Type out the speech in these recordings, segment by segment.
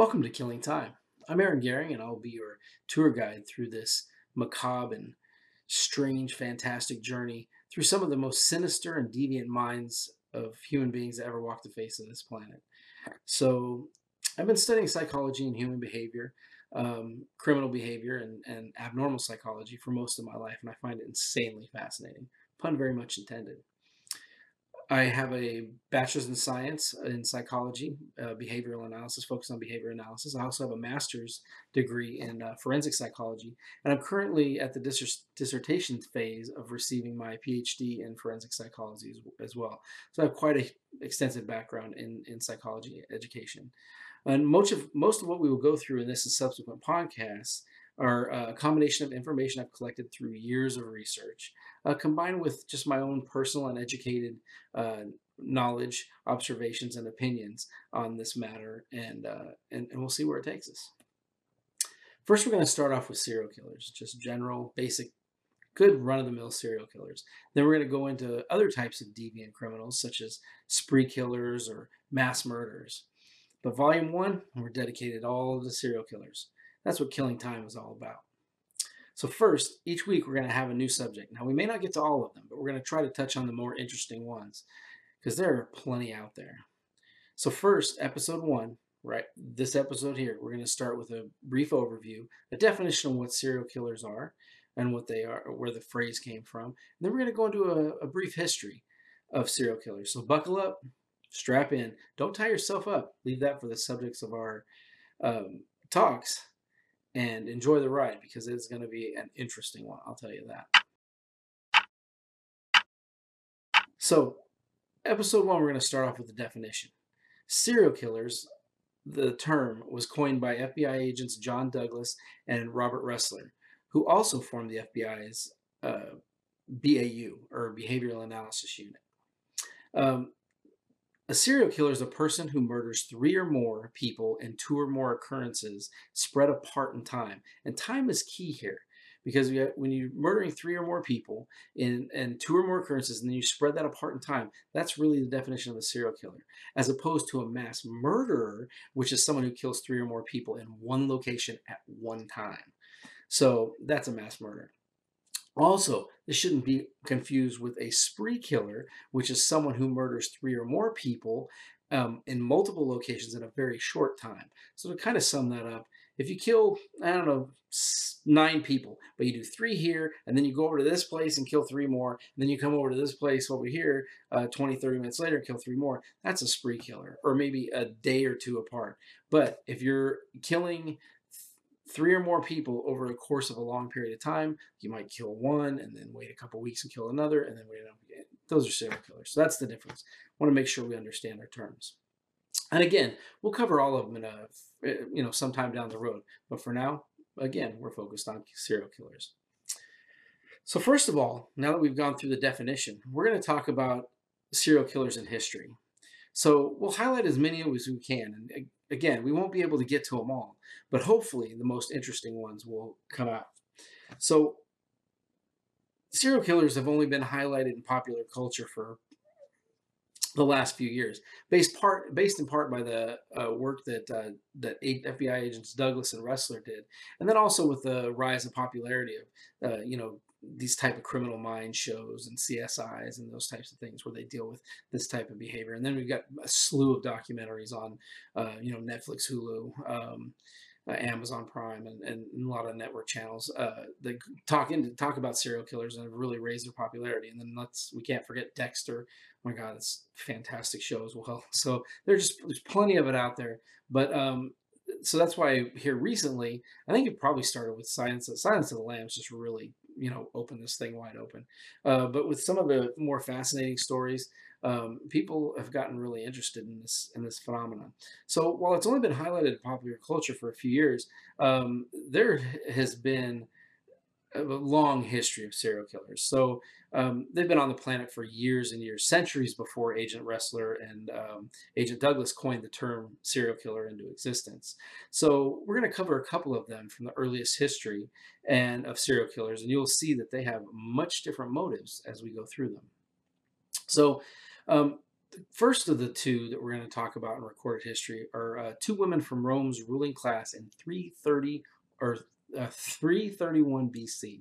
Welcome to Killing Time. I'm Aaron Gehring, and I'll be your tour guide through this macabre and strange, fantastic journey through some of the most sinister and deviant minds of human beings that ever walked the face of this planet. So, I've been studying psychology and human behavior, um, criminal behavior, and, and abnormal psychology for most of my life, and I find it insanely fascinating. Pun very much intended. I have a bachelor's in science in psychology, uh, behavioral analysis, focused on behavior analysis. I also have a master's degree in uh, forensic psychology, and I'm currently at the dis- dissertation phase of receiving my PhD in forensic psychology as, as well. So I have quite an extensive background in, in psychology education. And most of most of what we will go through in this and subsequent podcasts are a combination of information I've collected through years of research, uh, combined with just my own personal and educated uh, knowledge, observations, and opinions on this matter, and, uh, and, and we'll see where it takes us. First, we're going to start off with serial killers, just general, basic, good run-of-the-mill serial killers. Then we're going to go into other types of deviant criminals, such as spree killers or mass murderers. But volume one, we're dedicated all to serial killers. That's what killing time is all about. So first, each week we're going to have a new subject. Now we may not get to all of them, but we're going to try to touch on the more interesting ones because there are plenty out there. So first, episode one, right? This episode here, we're going to start with a brief overview, a definition of what serial killers are and what they are, where the phrase came from. And then we're going to go into a, a brief history of serial killers. So buckle up, strap in. Don't tie yourself up. Leave that for the subjects of our um, talks and enjoy the ride because it's going to be an interesting one. I'll tell you that. So, episode one, we're going to start off with the definition. Serial killers, the term was coined by FBI agents John Douglas and Robert Ressler, who also formed the FBI's uh, BAU, or Behavioral Analysis Unit. Um, a serial killer is a person who murders three or more people in two or more occurrences spread apart in time. And time is key here because when you're murdering three or more people in, in two or more occurrences and then you spread that apart in time, that's really the definition of a serial killer, as opposed to a mass murderer, which is someone who kills three or more people in one location at one time. So that's a mass murder. Also, this shouldn't be confused with a spree killer, which is someone who murders three or more people um, in multiple locations in a very short time. So to kind of sum that up, if you kill, I don't know, nine people, but you do three here, and then you go over to this place and kill three more, and then you come over to this place over here uh, 20, 30 minutes later kill three more, that's a spree killer, or maybe a day or two apart. But if you're killing three or more people over a course of a long period of time. You might kill one and then wait a couple weeks and kill another and then wait again. Those are serial killers. So that's the difference. I want to make sure we understand our terms. And again, we'll cover all of them in a eh, you know sometime down the road. But for now, again, we're focused on serial killers. So first of all, now that we've gone through the definition, we're going to talk about serial killers in history. So we'll highlight as many as we can. And again, we won't be able to get to them all, but hopefully the most interesting ones will come out. So serial killers have only been highlighted in popular culture for the last few years, based part based in part by the uh, work that uh, that FBI agents Douglas and Ressler did, and then also with the rise of popularity of uh, you know these type of criminal mind shows and CSIs and those types of things where they deal with this type of behavior. And then we've got a slew of documentaries on, uh, you know, Netflix, Hulu, um, uh, Amazon Prime, and, and, a lot of network channels uh, that talk in, talk about serial killers and have really raised their popularity. And then let's we can't forget Dexter. Oh my God, it's fantastic show as well. So there's just there's plenty of it out there. But um, so that's why here recently, I think it probably started with Silence, Silence of the Lambs just really you know open this thing wide open. Uh, but with some of the more fascinating stories, um, people have gotten really interested in this in this phenomenon. So while it's only been highlighted in popular culture for a few years, um, there has been a long history of serial killers. So um, they've been on the planet for years and years, centuries before Agent Ressler and um, Agent Douglas coined the term serial killer into existence. So we're going to cover a couple of them from the earliest history and of serial killers, and you'll see that they have much different motives as we go through them. So um, The first of the two that we're going to talk about in recorded history are uh, two women from Rome's ruling class in 330 or uh, 331 BC.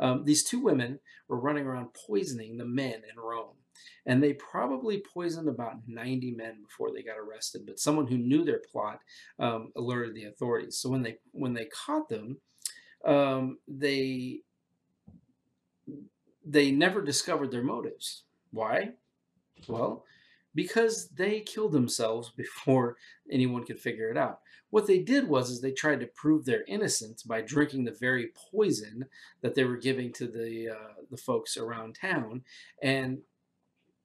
Um, these two women were running around poisoning the men in Rome. And they probably poisoned about 90 men before they got arrested. But someone who knew their plot um, alerted the authorities. So when they when they caught them, um, they they never discovered their motives. Why? Well, because they killed themselves before anyone could figure it out. What they did was is they tried to prove their innocence by drinking the very poison that they were giving to the uh, the folks around town, and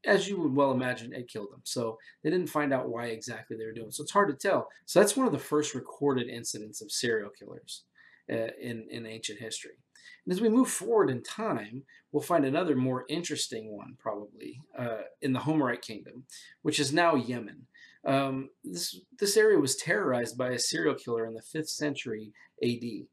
as you would well imagine, it killed them. So they didn't find out why exactly they were doing. So it's hard to tell. So that's one of the first recorded incidents of serial killers uh, in in ancient history. And as we move forward in time, we'll find another more interesting one, probably, uh, in the Homerite kingdom, which is now Yemen. Um, this, this area was terrorized by a serial killer in the 5th century AD.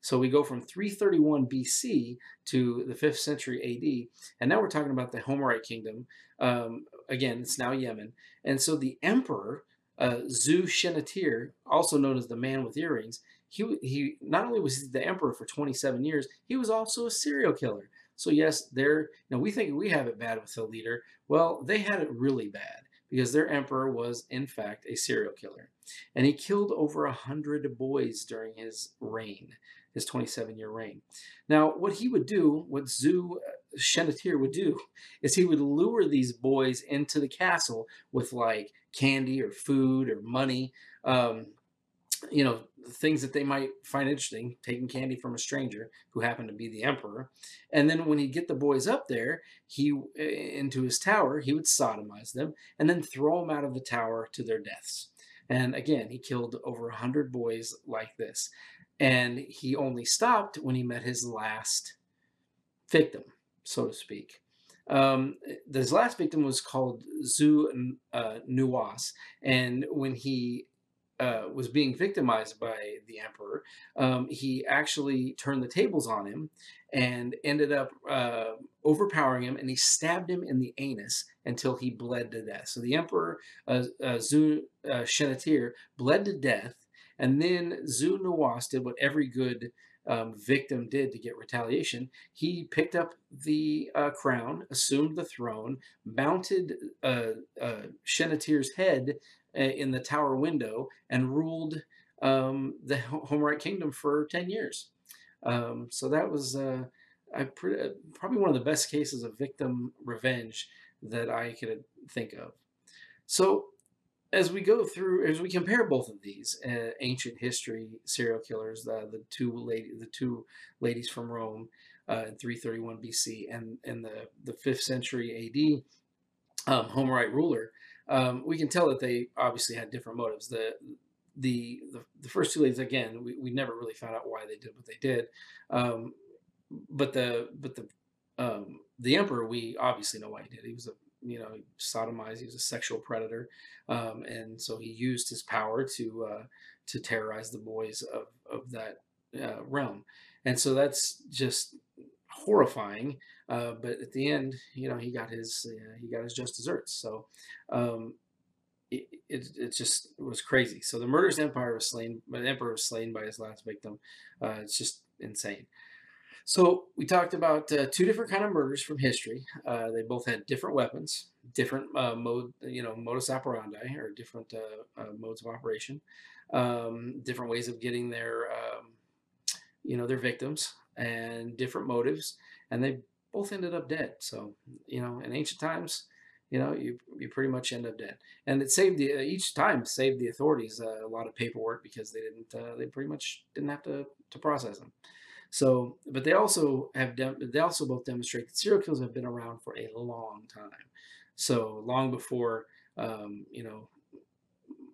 So we go from 331 BC to the 5th century AD, and now we're talking about the Homerite kingdom. Um, again, it's now Yemen. And so the emperor, uh, Zu Shenatir, also known as the man with earrings, he, he not only was he the emperor for 27 years, he was also a serial killer. So yes, they're, we think we have it bad with the leader. Well, they had it really bad because their emperor was in fact a serial killer. And he killed over a hundred boys during his reign, his 27 year reign. Now, what he would do, what Zu Shenatir would do, is he would lure these boys into the castle with like candy or food or money. Um, you know, things that they might find interesting, taking candy from a stranger who happened to be the emperor. And then when he'd get the boys up there, he into his tower, he would sodomize them and then throw them out of the tower to their deaths. And again, he killed over a hundred boys like this. And he only stopped when he met his last victim, so to speak. Um, his last victim was called Zu uh, and when he uh, was being victimized by the emperor, um, he actually turned the tables on him and ended up uh, overpowering him, and he stabbed him in the anus until he bled to death. So the emperor uh, uh uh, Shenatir bled to death, and then Zu Nuwas did what every good um, victim did to get retaliation. He picked up the uh, crown, assumed the throne, mounted uh, uh, Shenatir's head in the tower window and ruled um, the Homerite kingdom for 10 years. Um, so that was uh, pre- uh, probably one of the best cases of victim revenge that I could think of. So as we go through, as we compare both of these uh, ancient history serial killers, the, the two lady, the two ladies from Rome uh, in 331 BC and, and the, the 5th century AD um, Homerite ruler, um, we can tell that they obviously had different motives. The the the, the first two ladies again, we, we never really found out why they did what they did. Um, but the but the um, the emperor, we obviously know why he did. He was a you know sodomized. He was a sexual predator, um, and so he used his power to uh, to terrorize the boys of of that uh, realm. And so that's just horrifying. Uh, but at the end, you know, he got his uh, he got his just desserts. So um, it, it, it just it was crazy. So the murderous empire was slain, the emperor was slain by his last victim. Uh, it's just insane. So we talked about uh, two different kind of murders from history. Uh, they both had different weapons, different uh, mode, you know, modus operandi or different modes of operation, um, different ways of getting their, um, you know, their victims and different motives, and they both ended up dead. So, you know, in ancient times, you know, you you pretty much end up dead, and it saved the each time saved the authorities uh, a lot of paperwork because they didn't uh, they pretty much didn't have to to process them. So, but they also have they also both demonstrate that serial killers have been around for a long time. So long before um, you know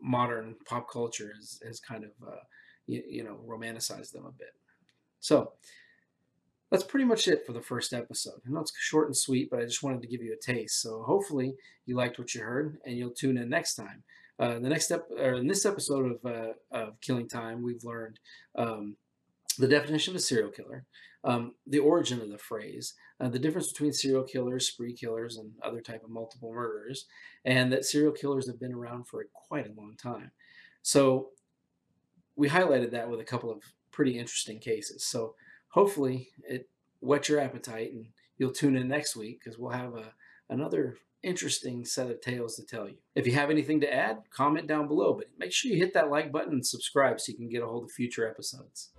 modern pop culture has, has kind of uh, you, you know romanticized them a bit. So that's pretty much it for the first episode. I know it's short and sweet, but I just wanted to give you a taste. So hopefully you liked what you heard, and you'll tune in next time. Uh, the next step, or in this episode of uh, of Killing Time, we've learned um, the definition of a serial killer. um, the origin of the phrase, uh, the difference between serial killers, spree killers, and other type of multiple murderers, and that serial killers have been around for quite a long time. So we highlighted that with a couple of pretty interesting cases. So hopefully it whet your appetite and you'll tune in next week because we'll have a, another interesting set of tales to tell you. If you have anything to add, comment down below, but make sure you hit that like button and subscribe so you can get a hold of future episodes.